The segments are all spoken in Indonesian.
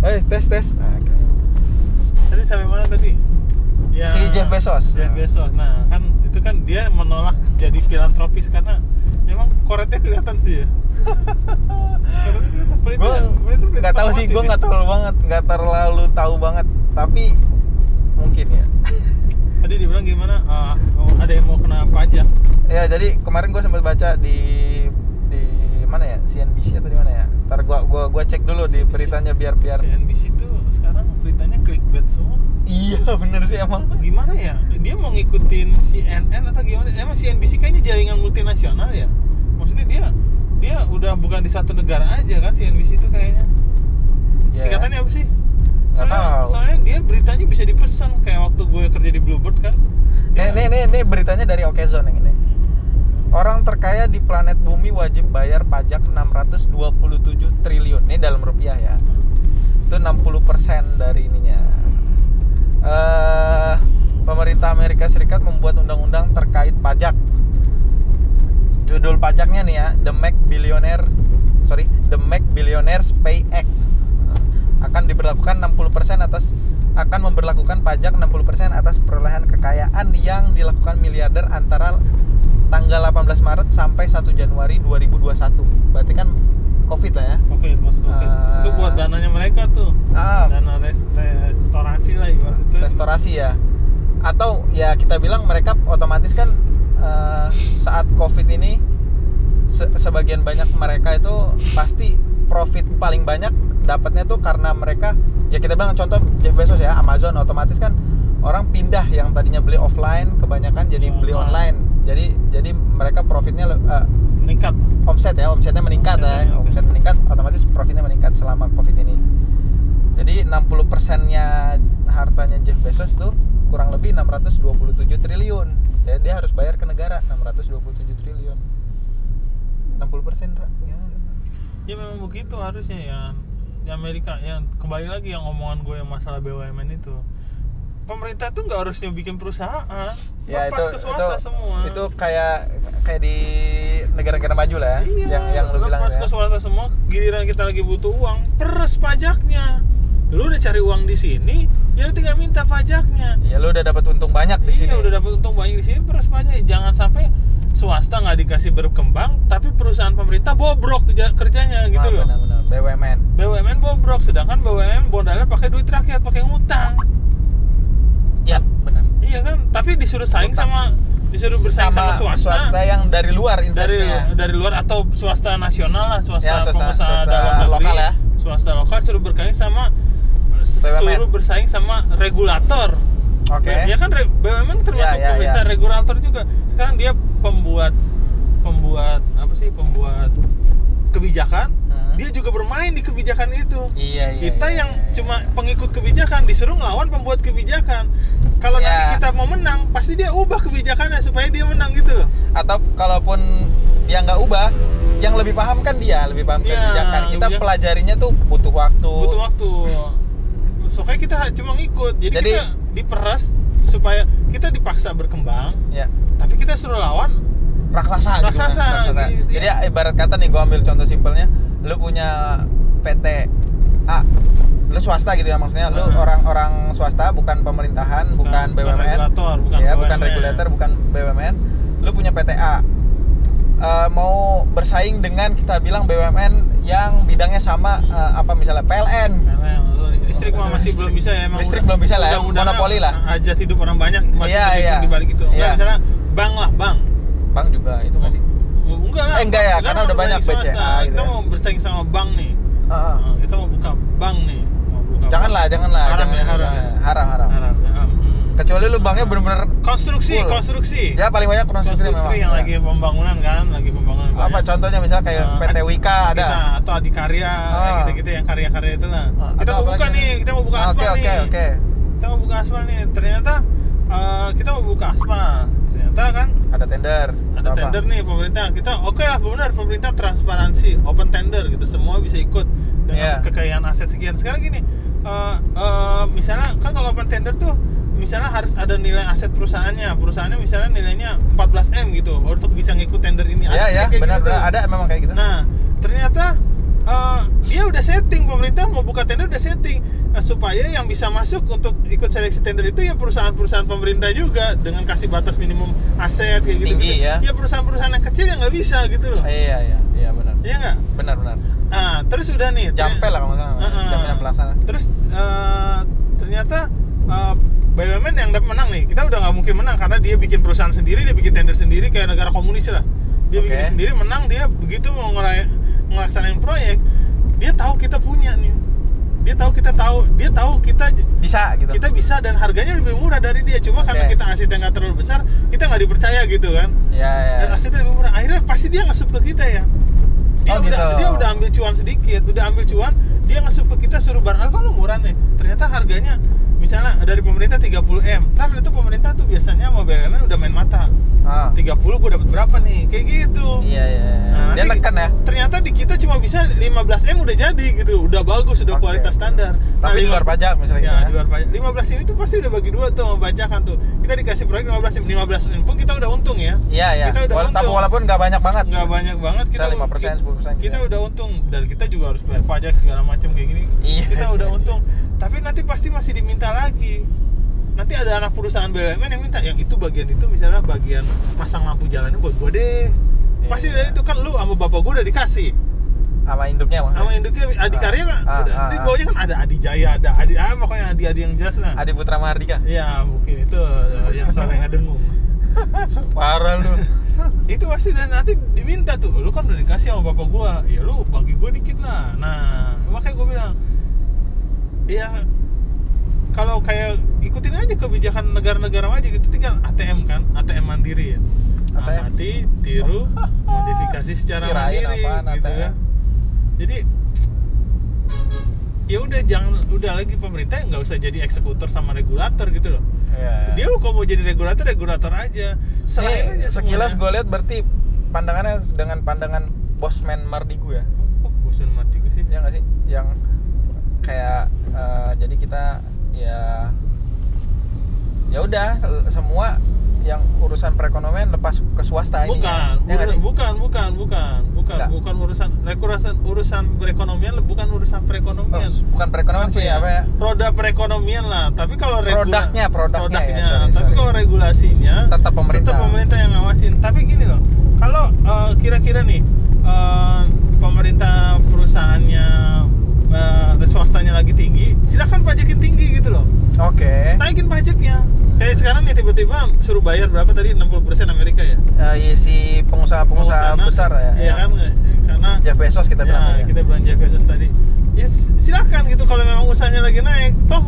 Eh tes tes. Nah, oke. Tadi sampai mana tadi? Ya, Si Jeff Bezos. Jeff Bezos. Nah, kan itu kan dia menolak jadi filantropis karena emang koretnya kelihatan sih ya. Gue pelit nggak tahu sih, gue nggak terlalu banget, nggak terlalu tahu banget. Tapi mungkin ya. Tadi dibilang gimana? oh, ada yang mau kena pajak. Ya jadi kemarin gue sempat baca di ya CNBC atau di mana ya? Ntar gua gua gua cek dulu di CNBC. beritanya biar biar. CNBC itu sekarang beritanya clickbait semua. Iya bener sih emang. Gimana ya? Dia mau ngikutin CNN atau gimana? Emang CNBC kayaknya jaringan multinasional ya? Maksudnya dia dia udah bukan di satu negara aja kan CNBC itu kayaknya. Ya. Singkatannya apa sih? Soalnya, tahu. soalnya dia beritanya bisa dipesan kayak waktu gue kerja di Bluebird kan. Nih, nih, nih, nih beritanya dari Okezone yang ini. Orang terkaya di planet bumi wajib bayar pajak 627 triliun. Ini dalam rupiah ya. Itu 60% dari ininya. Eh, pemerintah Amerika Serikat membuat undang-undang terkait pajak. Judul pajaknya nih ya, The Mac Billionaire sorry, The Mac Billionaires Pay Act. Akan diberlakukan 60% atas akan memberlakukan pajak 60% atas perolehan kekayaan yang dilakukan miliarder antara tanggal 18 Maret sampai 1 Januari 2021. Berarti kan Covid lah ya. Covid, masuk Covid. Ah. itu buat dananya mereka tuh. Ah, Dana res- restorasi lah ibarat itu. restorasi ya atau ya kita bilang mereka otomatis kan eh, saat covid ini se- sebagian banyak mereka itu pasti profit paling banyak dapatnya tuh karena mereka ya kita bilang contoh Jeff Bezos ya Amazon otomatis kan orang pindah yang tadinya beli offline kebanyakan jadi beli Online. Jadi jadi mereka profitnya eh, Meningkat. omset ya omsetnya meningkat ya omset meningkat otomatis profitnya meningkat selama covid ini jadi 60 persennya hartanya Jeff Bezos tuh kurang lebih 627 triliun jadi dia harus bayar ke negara 627 triliun 60 persen ya. Ya memang begitu harusnya ya. Di Amerika yang kembali lagi yang omongan gue yang masalah BUMN itu. Pemerintah tuh nggak harusnya bikin perusahaan. ya Lepas itu ke swasta itu semua. itu kayak kayak di negara-negara maju lah ya Iya, yang yang lu bilang lepas ya. ke swasta semua, giliran kita lagi butuh uang, peres pajaknya. Lu udah cari uang di sini, ya lu tinggal minta pajaknya. ya lu udah dapat untung banyak di sini Iya, udah dapat untung banyak di sini, peres pajak. Jangan sampai swasta nggak dikasih berkembang, tapi perusahaan pemerintah bobrok kerja- kerjanya gitu loh. benar-benar BUMN BUMN bobrok, sedangkan BUMN modalnya pakai duit rakyat, pakai ngutang. Ya benar Iya kan? Tapi disuruh saing Ngutang. sama disuruh bersaing sama, swasta. yang dari luar dari investnya dari luar atau swasta nasional lah, swasta, Ya, swasta- pengusaha swasta dalam negeri, lokal ya. swasta lokal suruh bersaing sama BUMN. suruh bersaing sama regulator. oke Ya kan re- BUMN termasuk Ya, ya, pemerintah ya. regulator juga. Sekarang dia pembuat pembuat apa sih? Pembuat kebijakan. Dia juga bermain di kebijakan itu. Iya, iya. kita iya, yang iya. cuma pengikut kebijakan disuruh ngelawan pembuat kebijakan. Kalau Ya. nanti kita mau menang, pasti dia ubah kebijakannya supaya dia menang gitu loh. atau kalaupun dia nggak ubah, yang lebih paham kan dia, lebih paham Iya, kebijakan. Kita kebijakan. pelajarinya tuh butuh waktu. Butuh waktu. Soalnya kita cuma ngikut. Jadi, Jadi- kita diperas supaya kita dipaksa berkembang, Ya, tapi kita suruh lawan raksasa, gitu kan, Raksasa, raksasa. gitu, Jadi iya. ibarat kata nih, gua ambil contoh simpelnya, lu punya PT A, lu swasta gitu ya maksudnya, lu orang-orang swasta bukan pemerintahan, bukan, bukan BUMN, regulator, bukan ya, bukan regulator, bukan BUMN, lu punya PT A. Eh, mau bersaing dengan kita bilang BUMN yang bidangnya sama eh, apa misalnya PLN Karena listrik mah masih belum bisa ya emang listrik udah- belum bisa lah ya, monopoli lah. Hajat hidup orang banyak masih Iya, berhitung iya. di balik itu. Iya. misalnya bank lah, bank. Bank juga itu masih Oh, enggak lah. Eh, enggak ya, Kita karena udah banyak BCA swasta. gitu Kita ya. mau bersaing sama bank nih. Heeh. Nah, kita mau buka bank nih. Mau buka janganlah bank. janganlah Haram jangan, ya, haram. ya. haram haram Haram. ya, hmm. kecuali lu banknya bener-bener Konstruksi, Full. konstruksi. ya paling banyak konstruksi, konstruksi yang Ya. lagi pembangunan kan, lagi pembangunan. apa banyak. contohnya misalnya kayak Eh, PT Wika ada Kita, atau Adikarya Ah. kayak gitu-gitu yang karya-karya itu lah. Ah, kita mau buka nih, kita mau buka Ah, aspal oke nih. oke oke Kita mau buka aspal nih. Ternyata eh, kita mau buka aspal. Ternyata kan ada tender ada apa? tender nih pemerintah. Kita oke lah benar pemerintah transparansi, open tender gitu. Semua bisa ikut dengan Iya. kekayaan aset sekian. Sekarang gini, eh, eh, misalnya kan kalau open tender tuh misalnya harus ada nilai aset perusahaannya. Perusahaannya misalnya nilainya 14 m gitu untuk bisa ngikut tender ini. ya Ada ya kayak benar gitu benar ada memang kayak gitu Nah, ternyata eh, dia udah setting pemerintah mau buka tender udah setting eh, supaya yang bisa masuk untuk ikut seleksi tender itu ya perusahaan-perusahaan pemerintah juga dengan kasih batas minimum aset kayak gitu. Tinggi, ya. Ya perusahaan-perusahaan yang kecil yang nggak bisa gitu loh. iya iya iya benar Iya nggak? benar benar Nah, terus udah nih. jampel lah kalau Heeh. jaminan pelaksana Terus eh, ternyata eh, BUMN yang dapat menang nih. Kita udah nggak mungkin menang karena dia bikin perusahaan sendiri, dia bikin tender sendiri kayak negara komunis lah. Dia Oke. bikin sendiri menang, dia begitu mau ngelay- ngelaksanain proyek, dia tahu kita punya nih. Dia tahu kita tahu, dia tahu kita bisa gitu kita bisa dan harganya lebih murah dari dia. Cuma karena Oke. kita asetnya nggak terlalu besar, kita nggak dipercaya gitu kan. ya ya Dan asetnya lebih murah. Akhirnya pasti dia ngesup ke kita ya. Dia Oh, udah gitu. dia udah ambil cuan sedikit, udah ambil cuan, dia ngesup ke kita suruh barang, ah kalau murah nih. Ternyata harganya misalnya dari pemerintah 30 m, tapi itu pemerintah tuh biasanya sama BUMN udah main mata. ah. 30 gue dapat berapa nih? Kayak gitu. iya iya iya. Nah, dia nekan ya Ternyata di kita cuma bisa 15 m udah jadi gitu, udah bagus, udah Oke. kualitas standar. tapi di lima- luar pajak misalnya Ya, gitu di luar pajak. 15 ini tuh pasti udah bagi dua tuh sama bajakan tuh. Kita dikasih proyek 15 M, 15 M pun kita udah untung ya. iya iya Kita udah Wala- tapi untung. walaupun nggak banyak banget nggak banyak banget kita Misalnya 5%, 10% kita gitu. udah untung dan kita juga harus bayar pajak segala macam kayak gini Iya. kita udah untung tapi nanti pasti masih diminta lagi nanti ada anak perusahaan BUMN yang minta yang itu bagian itu misalnya bagian masang lampu jalannya buat gua deh. Pasti Iya. udah itu kan lu sama bapak gua udah dikasih. Sama induknya maksudnya? Sama induknya Adikarya kan? Ah, udah. ah, di ah. bawahnya kan ada Adi Jaya ada Adi ah pokoknya Adi Adi yang jelas lah. Adi Putra Mahardika? Ya mungkin itu eh, yang suara yang dengung parah lu. Itu pasti dan nanti diminta tuh. Lu kan udah dikasih sama bapak gua. Ya lu bagi gua dikit lah. Nah makanya gua bilang ya kalau kayak ikutin aja kebijakan negara-negara maju gitu tinggal ATM kan ATM mandiri ya. ATM? amati tiru modifikasi secara Kirain mandiri apaan gitu ATM. kan jadi ya udah jangan udah lagi pemerintah nggak usah jadi eksekutor sama regulator gitu loh. Iya. dia kalau mau jadi regulator regulator aja. Serahin Ini aja sekilas gue lihat berarti pandangannya dengan pandangan bosman Mardigu ya? Kok bosan mati juga sih? Ya nggak sih? Yang kayak eh, jadi kita ya ya udah semua yang urusan perekonomian lepas ke swasta ini bukan ya nggak urusan- sih? bukan bukan bukan bukan Nggak. bukan urusan urusan urusan perekonomian bukan urusan Oh, perekonomian bukan perekonomian sih apa ya roda perekonomian lah tapi kalau regula- Produknya, produknya ya, sorry, tapi sorry. kalau regulasinya Tetap pemerintah. tetap pemerintah yang ngawasin tapi gini loh kalau eh, kira-kira nih eh, pemerintah perusahaannya eh, swastanya lagi tinggi silakan pajakin tinggi gitu loh. Oke. Naikin pajaknya. Kayak sekarang nih tiba-tiba suruh bayar berapa tadi? 60% Amerika ya? Eh, iya si pengusaha-pengusaha Pengusaha, besar ya iya kan? Karena Jeff Bezos kita ya, bilang ya. kita bilang Jeff Bezos tadi. Ya silakan gitu kalau memang usahanya lagi naik. Toh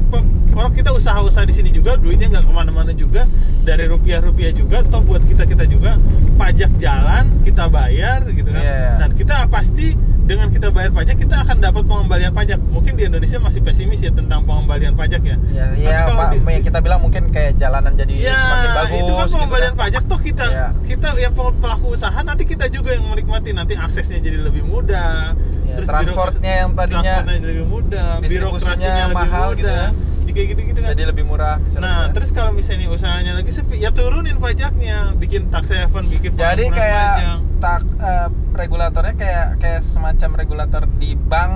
orang kita usaha-usaha di sini juga duitnya nggak ke mana-mana juga dari rupiah-rupiah juga. Toh buat kita kita juga pajak jalan kita bayar gitu kan. Iya. dan kita pasti dengan kita bayar pajak kita akan dapat pengembalian pajak mungkin di Indonesia masih pesimis ya tentang pengembalian pajak ya ya, ya Pak, di- ya kita bilang mungkin kayak jalanan jadi Ya, semakin bagus itu kan gitu pengembalian kan. pajak toh kita Iya. kita yang pel- pelaku usaha nanti kita juga yang menikmati nanti aksesnya jadi lebih mudah. Ya, transportnya yang tadinya transportnya jadi lebih mudah, birokrasinya lebih mahal gitu mudah. ya. Ya, kayak gitu-gitu kan. jadi lebih murah misalnya nah, gitu. terus kalau misalnya usahanya lagi sepi, ya turunin pajaknya, bikin tax haven, bikin jadi kayak pajak. tak eh, regulatornya kayak kayak semacam regulator di bank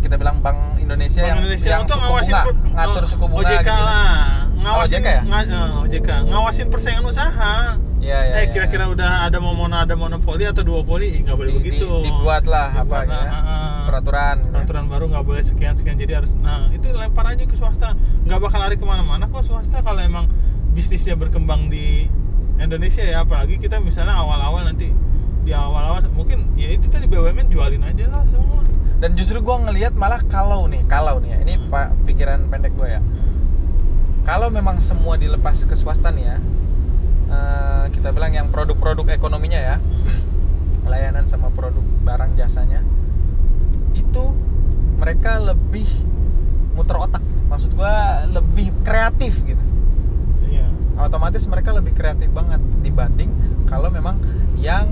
kita bilang Bank Indonesia Bank yang Indonesia yang untuk suku ngawasin bunga, per- ngatur oh, suku bunga OJK gitu. lah. Ngawasin OJK ya? nga- eh, OJK, ngawasin persaingan usaha. Iya, iya, eh iya, kira-kira udah ada mono ada monopoli atau duopoli, eh, nggak boleh Di- begitu. di- dibuatlah apa Dibuat, ya, ah, ah, ah. peraturan peraturan baru nggak boleh sekian sekian. Jadi harus nah itu lempar aja ke swasta. Nggak bakal lari ke mana-mana kok swasta kalau emang bisnisnya berkembang di Indonesia ya. Apalagi kita misalnya awal-awal nanti di awal-awal mungkin ya itu tadi BUMN jualin aja lah semua. Dan justru gua ngelihat malah kalau nih kalau nih ya ini Hmm. pak pikiran pendek gue ya. Kalau memang semua dilepas ke swasta nih ya eh, kita bilang yang produk-produk ekonominya ya. Layanan sama produk barang jasanya. Itu mereka lebih muter otak. Maksud gua lebih kreatif gitu. Iya. Otomatis mereka lebih kreatif banget dibanding kalau memang yang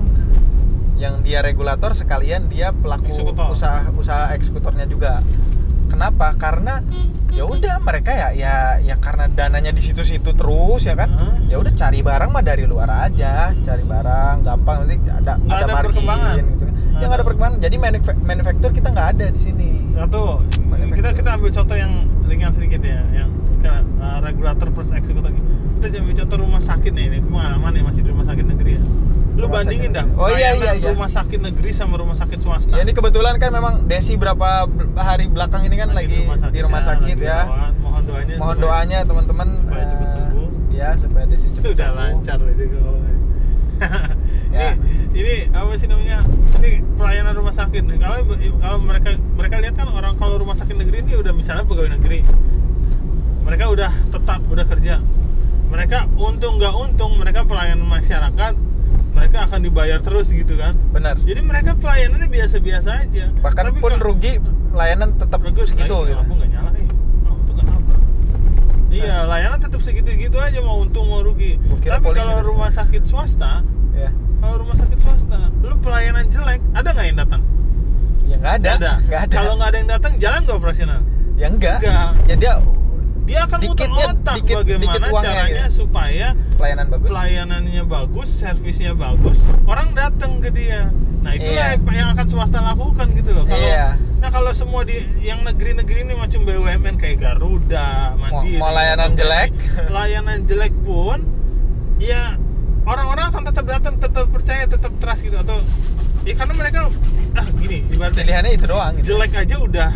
yang dia regulator sekalian dia pelaku Eksekutor. usaha usaha eksekutornya juga kenapa? Karena ya udah mereka ya ya ya karena dananya di situ-situ terus ya kan? Hah? ya udah cari barang mah dari luar aja. Cari barang gampang nanti ada Nggak ada ada margin gitu kan. Nggak yang ada. perkembangan. Jadi manufa- manufaktur kita nggak ada di sini. Satu kita kita ambil contoh yang ringan sedikit ya yang uh, regulator plus eksekutif kita ambil contoh rumah sakit nih ini pengalaman nih masih di rumah sakit negeri ya lu Rumah bandingin sakit dah. Oh, iya, iya, iya. rumah sakit negeri sama rumah sakit swasta ya ini kebetulan kan memang Desi berapa hari belakang ini kan lagi, di rumah sakit, lagi ya rawat. mohon doanya mohon supaya- doanya teman-teman supaya eh, cepat sembuh. ya supaya Desi cepat udah sembuh. lancar ngomongnya. Ya. ini ini apa sih namanya ini pelayanan rumah sakit nih kalau kalau mereka mereka lihat kan orang kalau rumah sakit negeri ini udah misalnya pegawai negeri mereka udah tetap udah kerja mereka untung nggak untung mereka pelayanan masyarakat mereka akan dibayar terus gitu kan benar jadi mereka pelayanannya biasa-biasa aja bahkan Tapi pun kalau- rugi layanan tetap Bagus, segitu eh, gitu Aku nggak nyala eh. Aku kenapa? Iya, layanan tetap segitu-gitu aja mau untung mau rugi. Gua kira Tapi kalau rumah sakit swasta, ya kalau rumah sakit swasta, lu pelayanan jelek, ada nggak yang datang? ya nggak ada Nggak nggak ada Kalau nggak ada yang datang, jalan nggak operasional. ya enggak Nggak. ya dia Dia akan muter Dikitnya- otak dikit- bagaimana dikit uangnya caranya gitu. supaya pelayanan bagus pelayanannya bagus, servisnya bagus, orang datang ke dia. Nah itulah Iya. yang akan swasta lakukan gitu loh. Kalau Iya. nah kalau semua di yang negeri-negeri ini macam BUMN kayak Garuda, Mandiri, mau layanan jelek. layanan jelek pun, ya orang-orang akan tetap datang, tetap percaya, tetap trust gitu atau ya karena mereka ah gini ibaratnya pilihannya itu doang gitu. jelek aja udah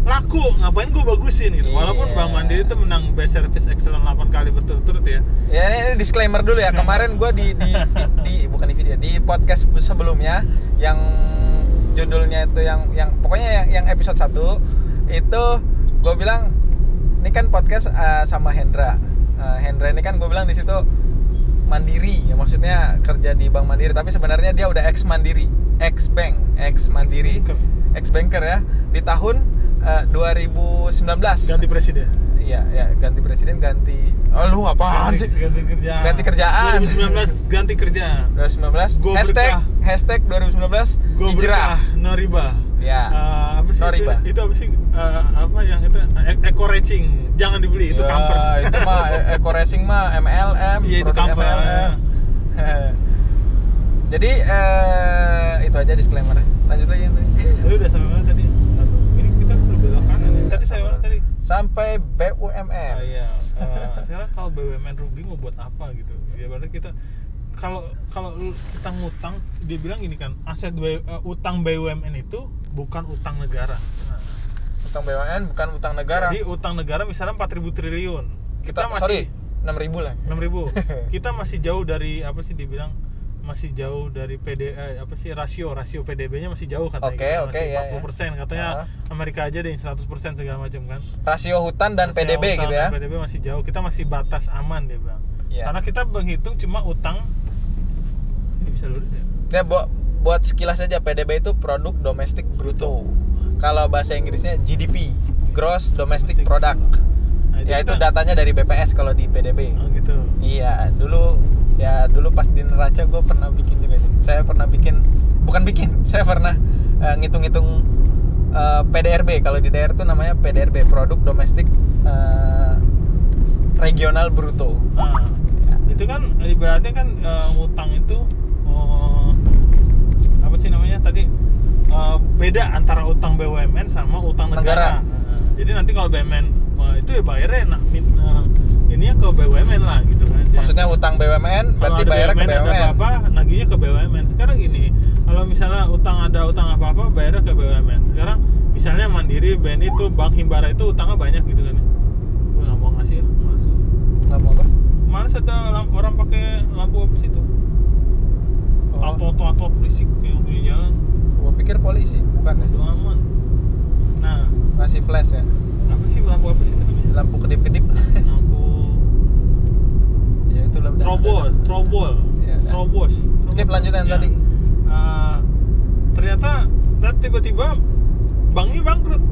laku ngapain gue bagusin gitu walaupun Iya. Bank Mandiri itu menang Best Service Excellent 8 kali berturut-turut ya Ya ini, ini disclaimer dulu ya. Kemarin gue di, di di bukan di video di podcast sebelumnya yang judulnya itu yang yang pokoknya yang, yang episode 1 itu gue bilang ini kan podcast eh, sama Hendra. Eh, Hendra ini kan gue bilang di situ mandiri ya maksudnya kerja di Bank Mandiri tapi sebenarnya dia udah ex Mandiri, ex bank, ex Mandiri, Ex-banker. ex banker ya di tahun eh, 2019. ganti presiden Iya, ya ganti presiden, ganti. Oh lu apaan ganti, sih? ganti kerja Ganti kerjaan. 2019 ganti kerja 2019 Gua hashtag berkah. hashtag 2019 gue hijrah. no riba Ya. Eh, apa sih No itu, riba. itu apa sih Eh, apa yang itu E- eco racing jangan dibeli itu Ya, kamper Itu mah e- eco racing mah MLM. Iya, itu kamper. MLM. Jadi eh, itu aja disclaimer. Lanjut lagi tadi. Tadi udah sampai mana tadi tadi saya mana tadi Sampai BUMN. Ah, iya. Eh, sekarang kalau BUMN rugi mau buat apa gitu? Ya berarti kita kalau kalau kita ngutang, dia bilang gini kan, aset B- eh, utang BUMN itu bukan utang negara. Nah, Utang BUMN bukan utang negara. Jadi utang negara misalnya 4.000 triliun. kita, Kita, sorry, masih 6000 lah. 6.000. kita masih jauh dari apa sih dibilang masih jauh dari PD eh, apa sih rasio rasio PDB-nya masih jauh katanya. Oke, gitu. oke, masih ya, 40% katanya Ah. Amerika aja deh yang 100% segala macam kan. Rasio hutan dan Masih PDB utang gitu ya. dan PDB masih jauh. Kita masih batas aman dia bilang. Iya. Karena kita menghitung cuma utang ini bisa lurus ya? Ya buat buat sekilas aja PDB itu produk domestik bruto. Kalau bahasa Inggrisnya GDP, gross domestic Domestic. product. Nah, ya itu kita- datanya dari BPS kalau di PDB. Oh gitu. Iya, dulu ya dulu pas di neraca gue pernah bikin juga sih. Saya pernah bikin bukan bikin, saya pernah eh, ngitung-ngitung eh, PDRB kalau di daerah tuh namanya PDRB, produk domestik eh, regional bruto. Nah, Ya. itu kan ibaratnya kan eh, ngutang itu oh, apa sih namanya tadi eh, beda antara utang BUMN sama utang negara. Negara. Nah, jadi nanti kalau BUMN itu ya bayarnya min, ininya ke BUMN lah gitu kan. Ya. Maksudnya utang BUMN berarti bayarnya ke BUMN, ada apa-apa nagihnya ke BUMN sekarang gini kalau misalnya utang ada utang apa-apa bayarnya ke BUMN sekarang misalnya Mandiri BNI itu Bank Himbara itu utangnya banyak gitu kan gue nggak mau ngasih ya males. Nggak mau apa? males ada lamp- orang pakai lampu apa sih itu Oh. tato tato berisik kayak punya jalan Gua pikir polisi, bukan ya? aman nah Ngasih flash ya. apa sih lampu apa sih itu namanya Lampu kedip-kedip. lampu ya itu lah. Trobol trobol Iya, udah. trobos Skip lanjut yang Ya. tadi. Eh, ternyata dan tiba-tiba banknya bangkrut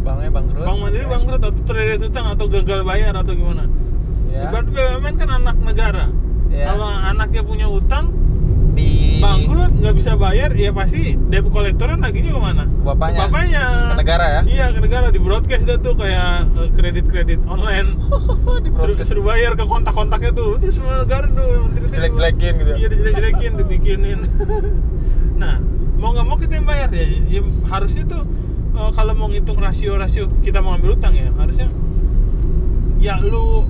Banknya bangkrut. bank mandiri bangkrut atau terlilit utang atau gagal bayar atau gimana Ya. ibarat BUMN kan anak negara Ya. kalau anaknya punya utang bangkrut nggak bisa bayar ya pasti debt collectornya naginya ke mana? Ke bapaknya. ke bapaknya. Ke negara ya? iya ke negara. Di broadcast dah tuh kayak eh, kredit-kredit online. Di suruh, suruh bayar ke kontak-kontaknya tuh. Udah semua negara tuh menteri itu Jelek-jelekin gitu ya? iya dijelek-jelekin dibikinin. Nah mau nggak mau kita yang bayar ya, ya harusnya tuh eh, kalau mau ngitung rasio-rasio kita mau ambil utang ya. Harusnya ya lu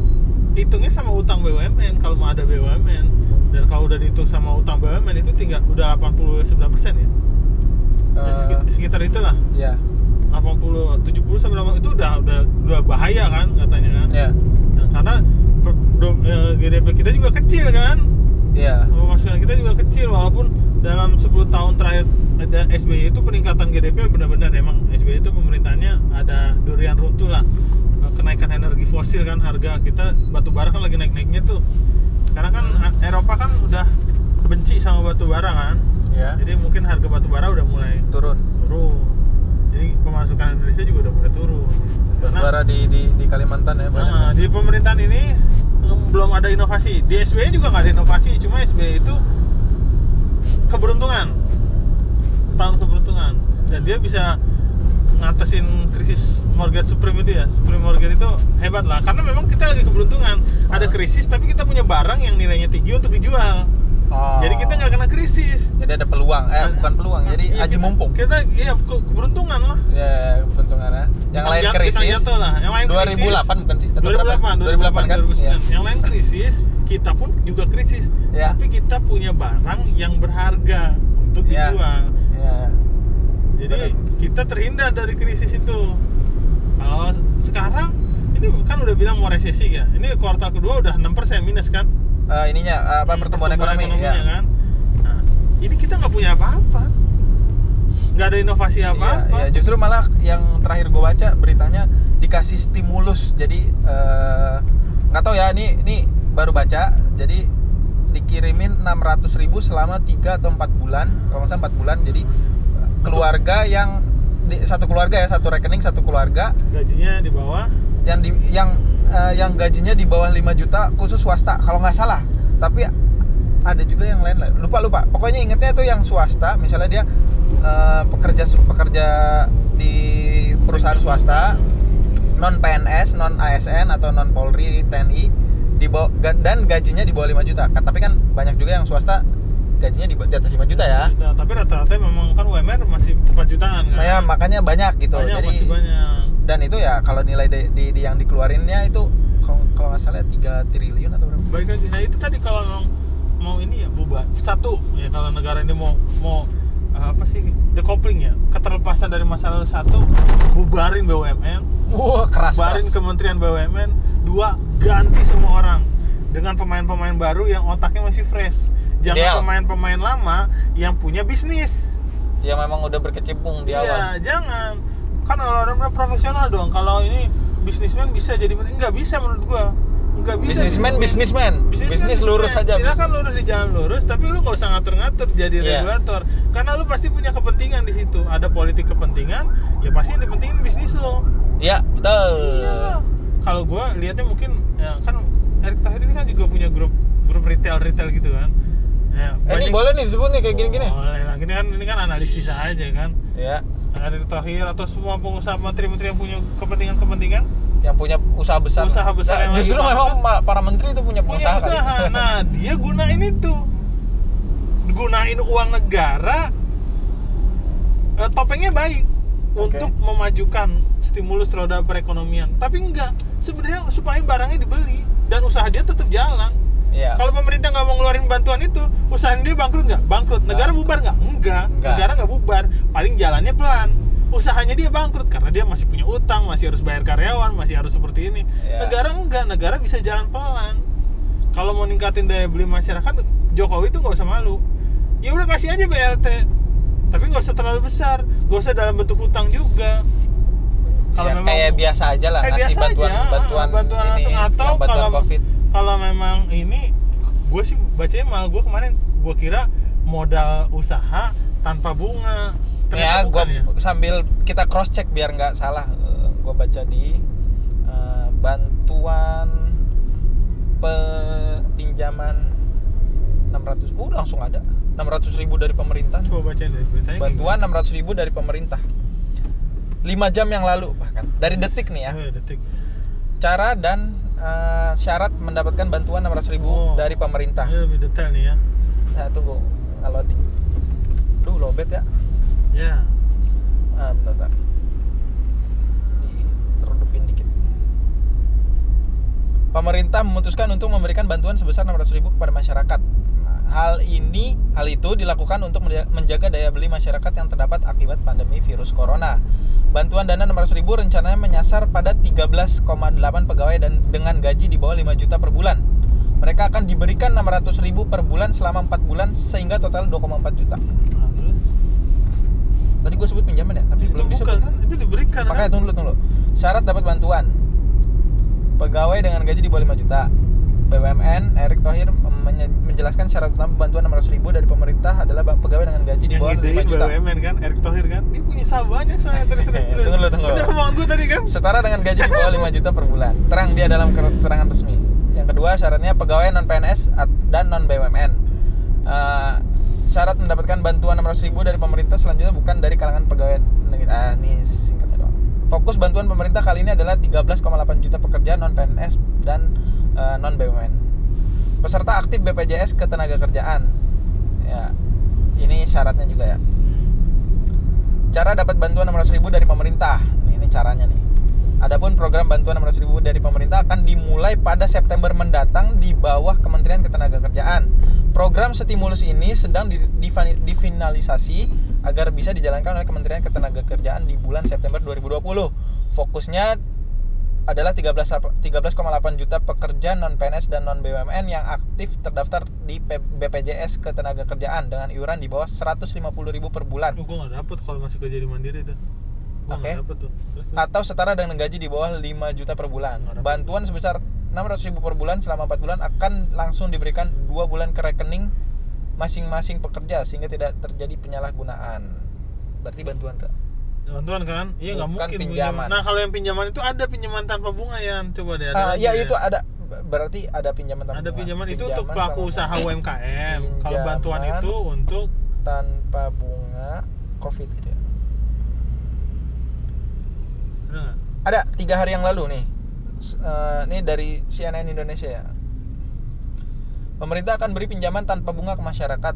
hitungnya sama utang BUMN kalau mau ada BUMN dan kalau udah dihitung sama utang BUMN itu tinggal udah 89 persen ya, Ya, Eh, sekit- sekitar itulah. ya 80 70 sampai 80 itu udah udah udah bahaya kan katanya kan? Ya Dan karena per- do- eh, GDP kita juga kecil kan? Ya pemasukan kita juga kecil walaupun dalam 10 tahun terakhir ada SBY itu peningkatan GDP benar-benar emang SBY itu pemerintahnya ada durian runtuh lah kenaikan energi fosil kan harga kita batu bara kan lagi naik-naiknya tuh. Sekarang kan Hmm. Eropa kan udah benci sama batu bara kan. Ya jadi mungkin harga batu bara udah mulai turun. turun. Jadi pemasukan Indonesia juga udah mulai turun. Karena- batubara di, di di Kalimantan ya banyak Nah, di pemerintahan ini belum ada inovasi. Di SBY juga nggak ada inovasi, cuma SBY itu keberuntungan, tahun keberuntungan, dan dia bisa ngatasin krisis mortgage supreme itu ya. Supreme mortgage itu hebat lah, karena memang kita lagi keberuntungan. Ada Ah. krisis, tapi kita punya barang yang nilainya tinggi untuk dijual. Oh. Jadi kita nggak kena krisis. jadi ada peluang eh Ah, bukan peluang jadi Iya, aji kita- mumpung Kita iya ke- keberuntungan lah. ya keberuntungan ya yang Kita lain jat- kita krisis jatuh lah. Yang lain 2008 bukan sih Atau 2008, berapa? 2008 kan 2009. Iya. Yang lain krisis, kita pun juga krisis. Ya. Tapi kita punya barang yang berharga untuk Ya. dijual. ya Jadi. Kita terhindar dari krisis itu. Kalau sekarang ini kan udah bilang mau resesi ya. Ini kuartal kedua udah 6% minus kan? Eh, ininya apa Hmm, pertumbuhan, ekonomi ekonominya ya kan. Nah, ini kita nggak punya apa-apa. Nggak ada inovasi Iya, apa-apa. iya. justru malah yang terakhir gue baca beritanya dikasih stimulus jadi eh, nggak tahu ya ini ini baru baca jadi dikirimin 600.000 ribu selama 3 atau 4 bulan kalau nggak salah 4 bulan jadi keluarga yang di, satu keluarga ya satu rekening satu keluarga. Gajinya di bawah. yang di yang eh, yang gajinya di bawah 5 juta khusus swasta kalau nggak salah. Tapi ada juga yang lain lupa lupa. Pokoknya ingetnya itu yang swasta misalnya dia eh, pekerja pekerja di perusahaan swasta non PNS non ASN atau non Polri TNI di bawah dan gajinya di bawah 5 juta. Tapi kan banyak juga yang swasta gajinya di, di atas 5 juta ya Nah, tapi rata-rata memang kan UMR masih 4 jutaan kan. ya makanya banyak gitu banyak, jadi masih banyak. dan itu ya kalau nilai di, di- di- yang dikeluarinnya itu kalau kalau nggak salah 3 triliun atau berapa Baik lagi. Nah itu tadi kalau memang mau ini ya bubar satu ya kalau negara ini mau mau apa sih decoupling ya keterlepasan dari masa lalu satu bubarin BUMN wah keras bubarin keras. kementerian BUMN dua ganti semua orang dengan pemain-pemain baru yang otaknya masih fresh. Jangan pemain-pemain lama yang punya bisnis yang memang udah berkecimpung di awal iya jangan kan orang orang profesional dong kalau ini bisnismen bisa jadi nggak bisa menurut gua nggak bisa bisnismen bisnismen. Bisnis lurus aja Silakan lurus di jalan lurus, tapi lu nggak usah ngatur-ngatur jadi Iya. regulator. Karena lu pasti punya kepentingan di situ. Ada politik kepentingan, ya pasti yang dipentingin bisnis lo. ya betul Iyalah. Kalau gua lihatnya mungkin ya kan Erick Thohir ini kan juga punya grup grup retail retail gitu kan. Ya, eh, ini boleh nih disebut nih kayak gini-gini Boleh lah. Ini kan ini kan analisis aja kan. ya Erick Thohir atau semua pengusaha menteri-menteri yang punya kepentingan-kepentingan yang punya usaha besar Usaha besar Nah, yang justru memang ma- para menteri itu punya punya kali. usaha. Nah, dia gunain itu. Gunain uang negara eh, topengnya baik Oke. untuk memajukan stimulus roda perekonomian. Tapi enggak, sebenarnya supaya barangnya dibeli dan usaha dia tetap jalan. Iya. Kalau pemerintah nggak mau ngeluarin bantuan itu, usaha dia bangkrut nggak? Bangkrut. Negara bubar nggak? Enggak. Enggak. Negara nggak bubar. Paling jalannya pelan. Usahanya dia bangkrut karena dia masih punya utang, masih harus bayar karyawan, masih harus seperti ini. Iya. Negara enggak. Negara bisa jalan pelan. Kalau mau ningkatin daya beli masyarakat, Jokowi itu nggak usah malu. Ya udah kasih aja BLT. Tapi nggak usah terlalu besar. Nggak usah dalam bentuk hutang juga. Ya, kayak biasa aja lah kayak ngasih biasa bantuan aja, bantuan bantuan ini langsung atau yang bantuan kalau kalau memang ini gue sih bacanya malah gue kemarin gue kira modal usaha tanpa bunga. Ya ternyata bukan ya. sambil kita cross check biar nggak salah gue baca di eh, bantuan pinjaman 600 uh langsung ada. 600 ribu dari pemerintah. Coba bacain deh beritanya bantuan 600 ribu dari pemerintah. 5 jam yang lalu bahkan. Dari detik nih ya? Oh, ya, detik cara dan eh, syarat mendapatkan bantuan 600 ribu Oh. dari pemerintah ini lebih detail nih ya nah tunggu nggak loading Duh lobet ya Ya. Ah, bentar, bentar. Diredupin dikit. Pemerintah memutuskan untuk memberikan bantuan sebesar 600.000 kepada masyarakat. Hal ini, hal itu dilakukan untuk menja- menjaga daya beli masyarakat yang terdapat akibat pandemi virus corona. Bantuan dana 600.000 rencananya menyasar pada 13,8 pegawai dan dengan gaji di bawah 5 juta per bulan. Mereka akan diberikan 600.000 per bulan selama 4 bulan sehingga total 2,4 juta. Nah, terus? Tadi gue sebut pinjaman ya, tapi itu belum disebut. bukan kan? Itu diberikan Makanya kan? tunggu tunggu. Syarat dapat bantuan. Pegawai dengan gaji di bawah 5 juta. BUMN Erick Thohir menjelaskan syarat utama bantuan 600 ribu dari pemerintah adalah pegawai dengan gaji di yang bawah 5 idein juta. BUMN kan, Erick Thohir kan? Dia punya saham banyak soalnya terus terus terus. Tunggu dulu, tunggu. Bener omongan gue tadi kan? Setara dengan gaji di bawah 5 juta per bulan. Terang dia dalam keterangan resmi. Yang kedua syaratnya pegawai non PNS dan non BUMN. Eh, syarat mendapatkan bantuan 600 ribu dari pemerintah selanjutnya bukan dari kalangan pegawai negeri. Ah, ini. Fokus bantuan pemerintah kali ini adalah 13,8 juta pekerja non PNS dan eh, non BUMN. Peserta aktif BPJS ketenagakerjaan. Ya. Ini syaratnya juga ya. Cara dapat bantuan 600.000 dari pemerintah. Ini caranya nih. Adapun program bantuan 600.000 dari pemerintah akan dimulai pada September mendatang di bawah Kementerian Ketenagakerjaan. Program stimulus ini sedang difinalisasi agar bisa dijalankan oleh Kementerian Ketenagakerjaan di bulan September 2020. Fokusnya adalah 13 ap- 13,8 juta pekerja non PNS dan non BUMN yang aktif terdaftar di BPJS Ketenagakerjaan dengan iuran di bawah 150.000 per bulan. Oh, gue gak dapet kalau masih kerja di Mandiri tuh Gue Oke. tuh Terus, terus. atau setara dengan gaji di bawah 5 juta per bulan. Bantuan sebesar 600 ribu per bulan selama 4 bulan akan langsung diberikan 2 bulan ke rekening masing-masing pekerja sehingga tidak terjadi penyalahgunaan. Berarti bantuan Kak. Bantuan kan? Iya nggak mungkin pinjaman. Nah kalau yang pinjaman itu ada pinjaman tanpa bunga ya Coba deh ada lagi ya itu ada berarti ada pinjaman tanpa Ada bunga. pinjaman itu untuk pelaku usaha UMKM Kalau bantuan itu untuk tanpa bunga Covid gitu ya. Ada? Ada tiga hari yang lalu nih. Eh, ini dari CNN Indonesia ya. Pemerintah akan beri pinjaman tanpa bunga ke masyarakat.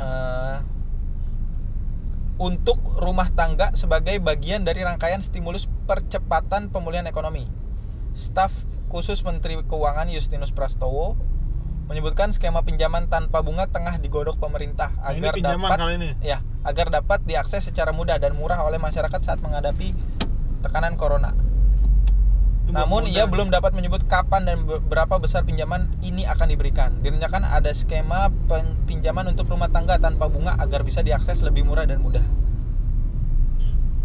Eh, untuk rumah tangga sebagai bagian dari rangkaian stimulus percepatan pemulihan ekonomi. Staf khusus Menteri Keuangan Justinus Prastowo menyebutkan skema pinjaman tanpa bunga tengah digodok pemerintah Nah, ini agar pinjaman dapat kali ini. ya agar dapat diakses secara mudah dan murah oleh masyarakat saat menghadapi tekanan corona. Namun ia belum dapat menyebut kapan dan be- berapa besar pinjaman ini akan diberikan. Direncanakan ada skema pinjaman untuk rumah tangga tanpa bunga agar bisa diakses lebih murah dan mudah.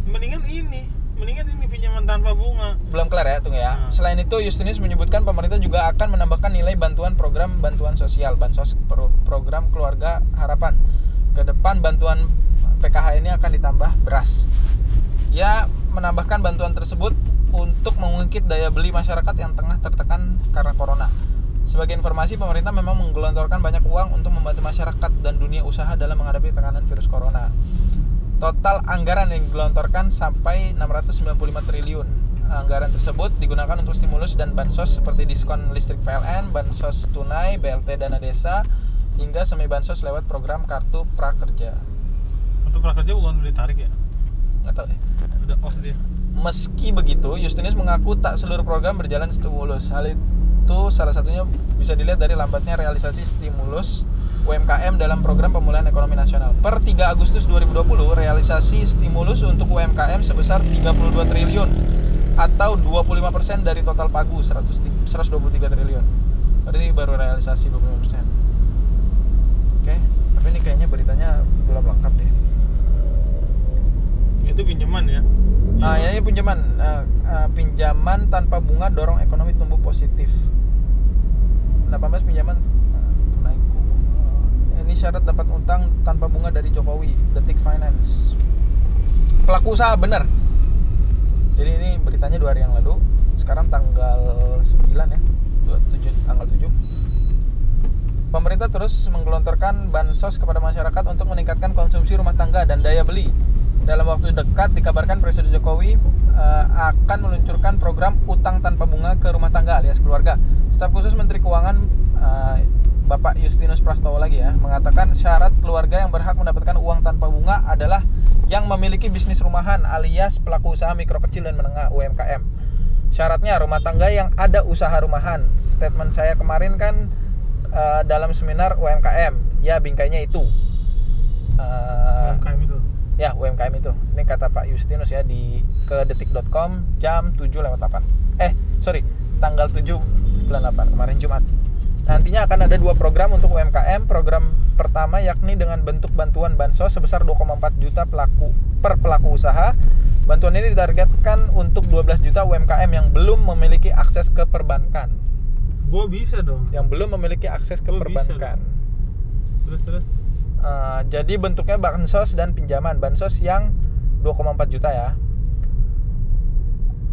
Mendingan ini Mendingan ini pinjaman tanpa bunga Belum kelar ya, tunggu ya. Hmm. Selain itu, Justinus menyebutkan pemerintah juga akan menambahkan nilai bantuan program bantuan sosial, bansos pro- program keluarga harapan. Ke depan bantuan PKH ini akan ditambah beras. Ia menambahkan bantuan tersebut untuk mengungkit daya beli masyarakat yang tengah tertekan karena corona. Sebagai informasi, pemerintah memang menggelontorkan banyak uang untuk membantu masyarakat dan dunia usaha dalam menghadapi tekanan virus corona. Total anggaran yang digelontorkan sampai 695 triliun. Anggaran tersebut digunakan untuk stimulus dan bansos seperti diskon listrik PLN, bansos tunai, BLT dana desa, hingga semi bansos lewat program kartu prakerja. Untuk prakerja bukan udah ditarik ya Nggak tahu deh. Udah off dia Meski begitu, Justinus mengaku tak seluruh program berjalan stimulus. Hal itu salah satunya bisa dilihat dari lambatnya realisasi stimulus UMKM dalam program pemulihan ekonomi nasional. Per 3 Agustus 2020, realisasi stimulus untuk UMKM sebesar 32 triliun atau 25% dari total pagu 100 123 triliun. Berarti baru realisasi 25%. Oke, tapi ini kayaknya beritanya belum lengkap deh. Itu pinjaman ya Ah, ini pinjaman eh, eh, pinjaman tanpa bunga dorong ekonomi tumbuh positif. 18 pinjaman eh, naik. Eh, Ini syarat dapat utang tanpa bunga dari Jokowi, Detik Finance. Pelaku usaha bener. Jadi ini beritanya dua hari yang lalu. Sekarang tanggal 9 ya. 7 tanggal 7. Pemerintah terus menggelontorkan bansos kepada masyarakat untuk meningkatkan konsumsi rumah tangga dan daya beli. Dalam waktu dekat dikabarkan Presiden Jokowi eh, akan meluncurkan program utang tanpa bunga ke rumah tangga alias keluarga. Staf khusus Menteri Keuangan eh, Bapak Justinus Prastowo lagi ya mengatakan syarat keluarga yang berhak mendapatkan uang tanpa bunga adalah yang memiliki bisnis rumahan alias pelaku usaha mikro kecil dan menengah UMKM. Syaratnya rumah tangga yang ada usaha rumahan. Statement saya kemarin kan eh, dalam seminar UMKM. Ya bingkainya itu. Eh, UMKM itu Ya, UMKM itu. Ini kata Pak Justinus ya di ke detik.com jam 7 lewat 8. Eh, sorry, tanggal 7 bulan 8 kemarin Jumat. Nantinya akan ada dua program untuk UMKM. Program pertama yakni dengan bentuk bantuan bansos sebesar 2,4 juta pelaku per pelaku usaha. Bantuan ini ditargetkan untuk 12 juta UMKM yang belum memiliki akses ke perbankan. gua bisa dong Yang belum memiliki akses ke bisa perbankan. terus terus Eh, jadi bentuknya bansos dan pinjaman. Bansos yang 2,4 juta ya.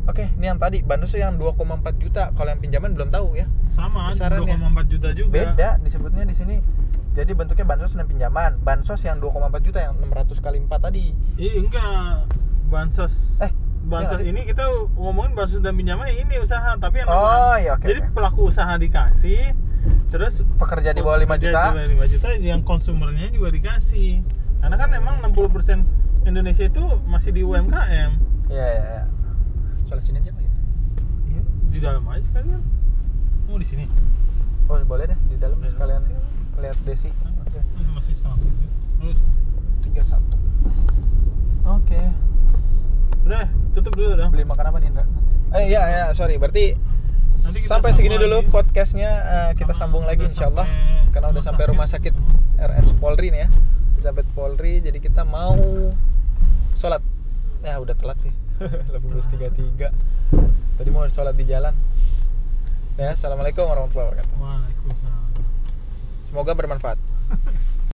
Oke, ini yang tadi bansos yang 2,4 juta. Kalau yang pinjaman belum tahu ya. sama Besarannya. 2,4 juta juga Beda disebutnya di sini. Jadi bentuknya bansos dan pinjaman. Bansos yang 2,4 juta yang 600 kali 4 tadi. Iya enggak bansos Eh, bansos ini kita ngomongin bansos dan pinjaman ini usaha tapi yang Oh, iya, oke, jadi oke. pelaku usaha dikasih terus Pekerja di bawah 5 pekerja juta. di bawah 5 juta yang konsumernya juga dikasih karena kan emang 60% Indonesia itu masih di UMKM Iya, iya, iya. Soal sini aja kali ya. Iya, di dalam aja sekalian oh di sini Oh, boleh deh di dalam sekalian sini. lihat Desi. Masih setengah tujuh Lu- 31. Oke. udah tutup dulu dong beli makan apa nih Indra? Eh iya ya sorry berarti Nanti kita sampai segini dulu lagi. podcastnya eh, kita Sama sambung lagi udah insya Allah sampai karena udah sampai rumah sakit. RS Polri nih ya sampai Polri. Jadi kita mau sholat. Ya udah telat sih. 18.33 tadi mau sholat di jalan. Ya assalamualaikum warahmatullahi wabarakatuh. Waalaikumsalam. Semoga bermanfaat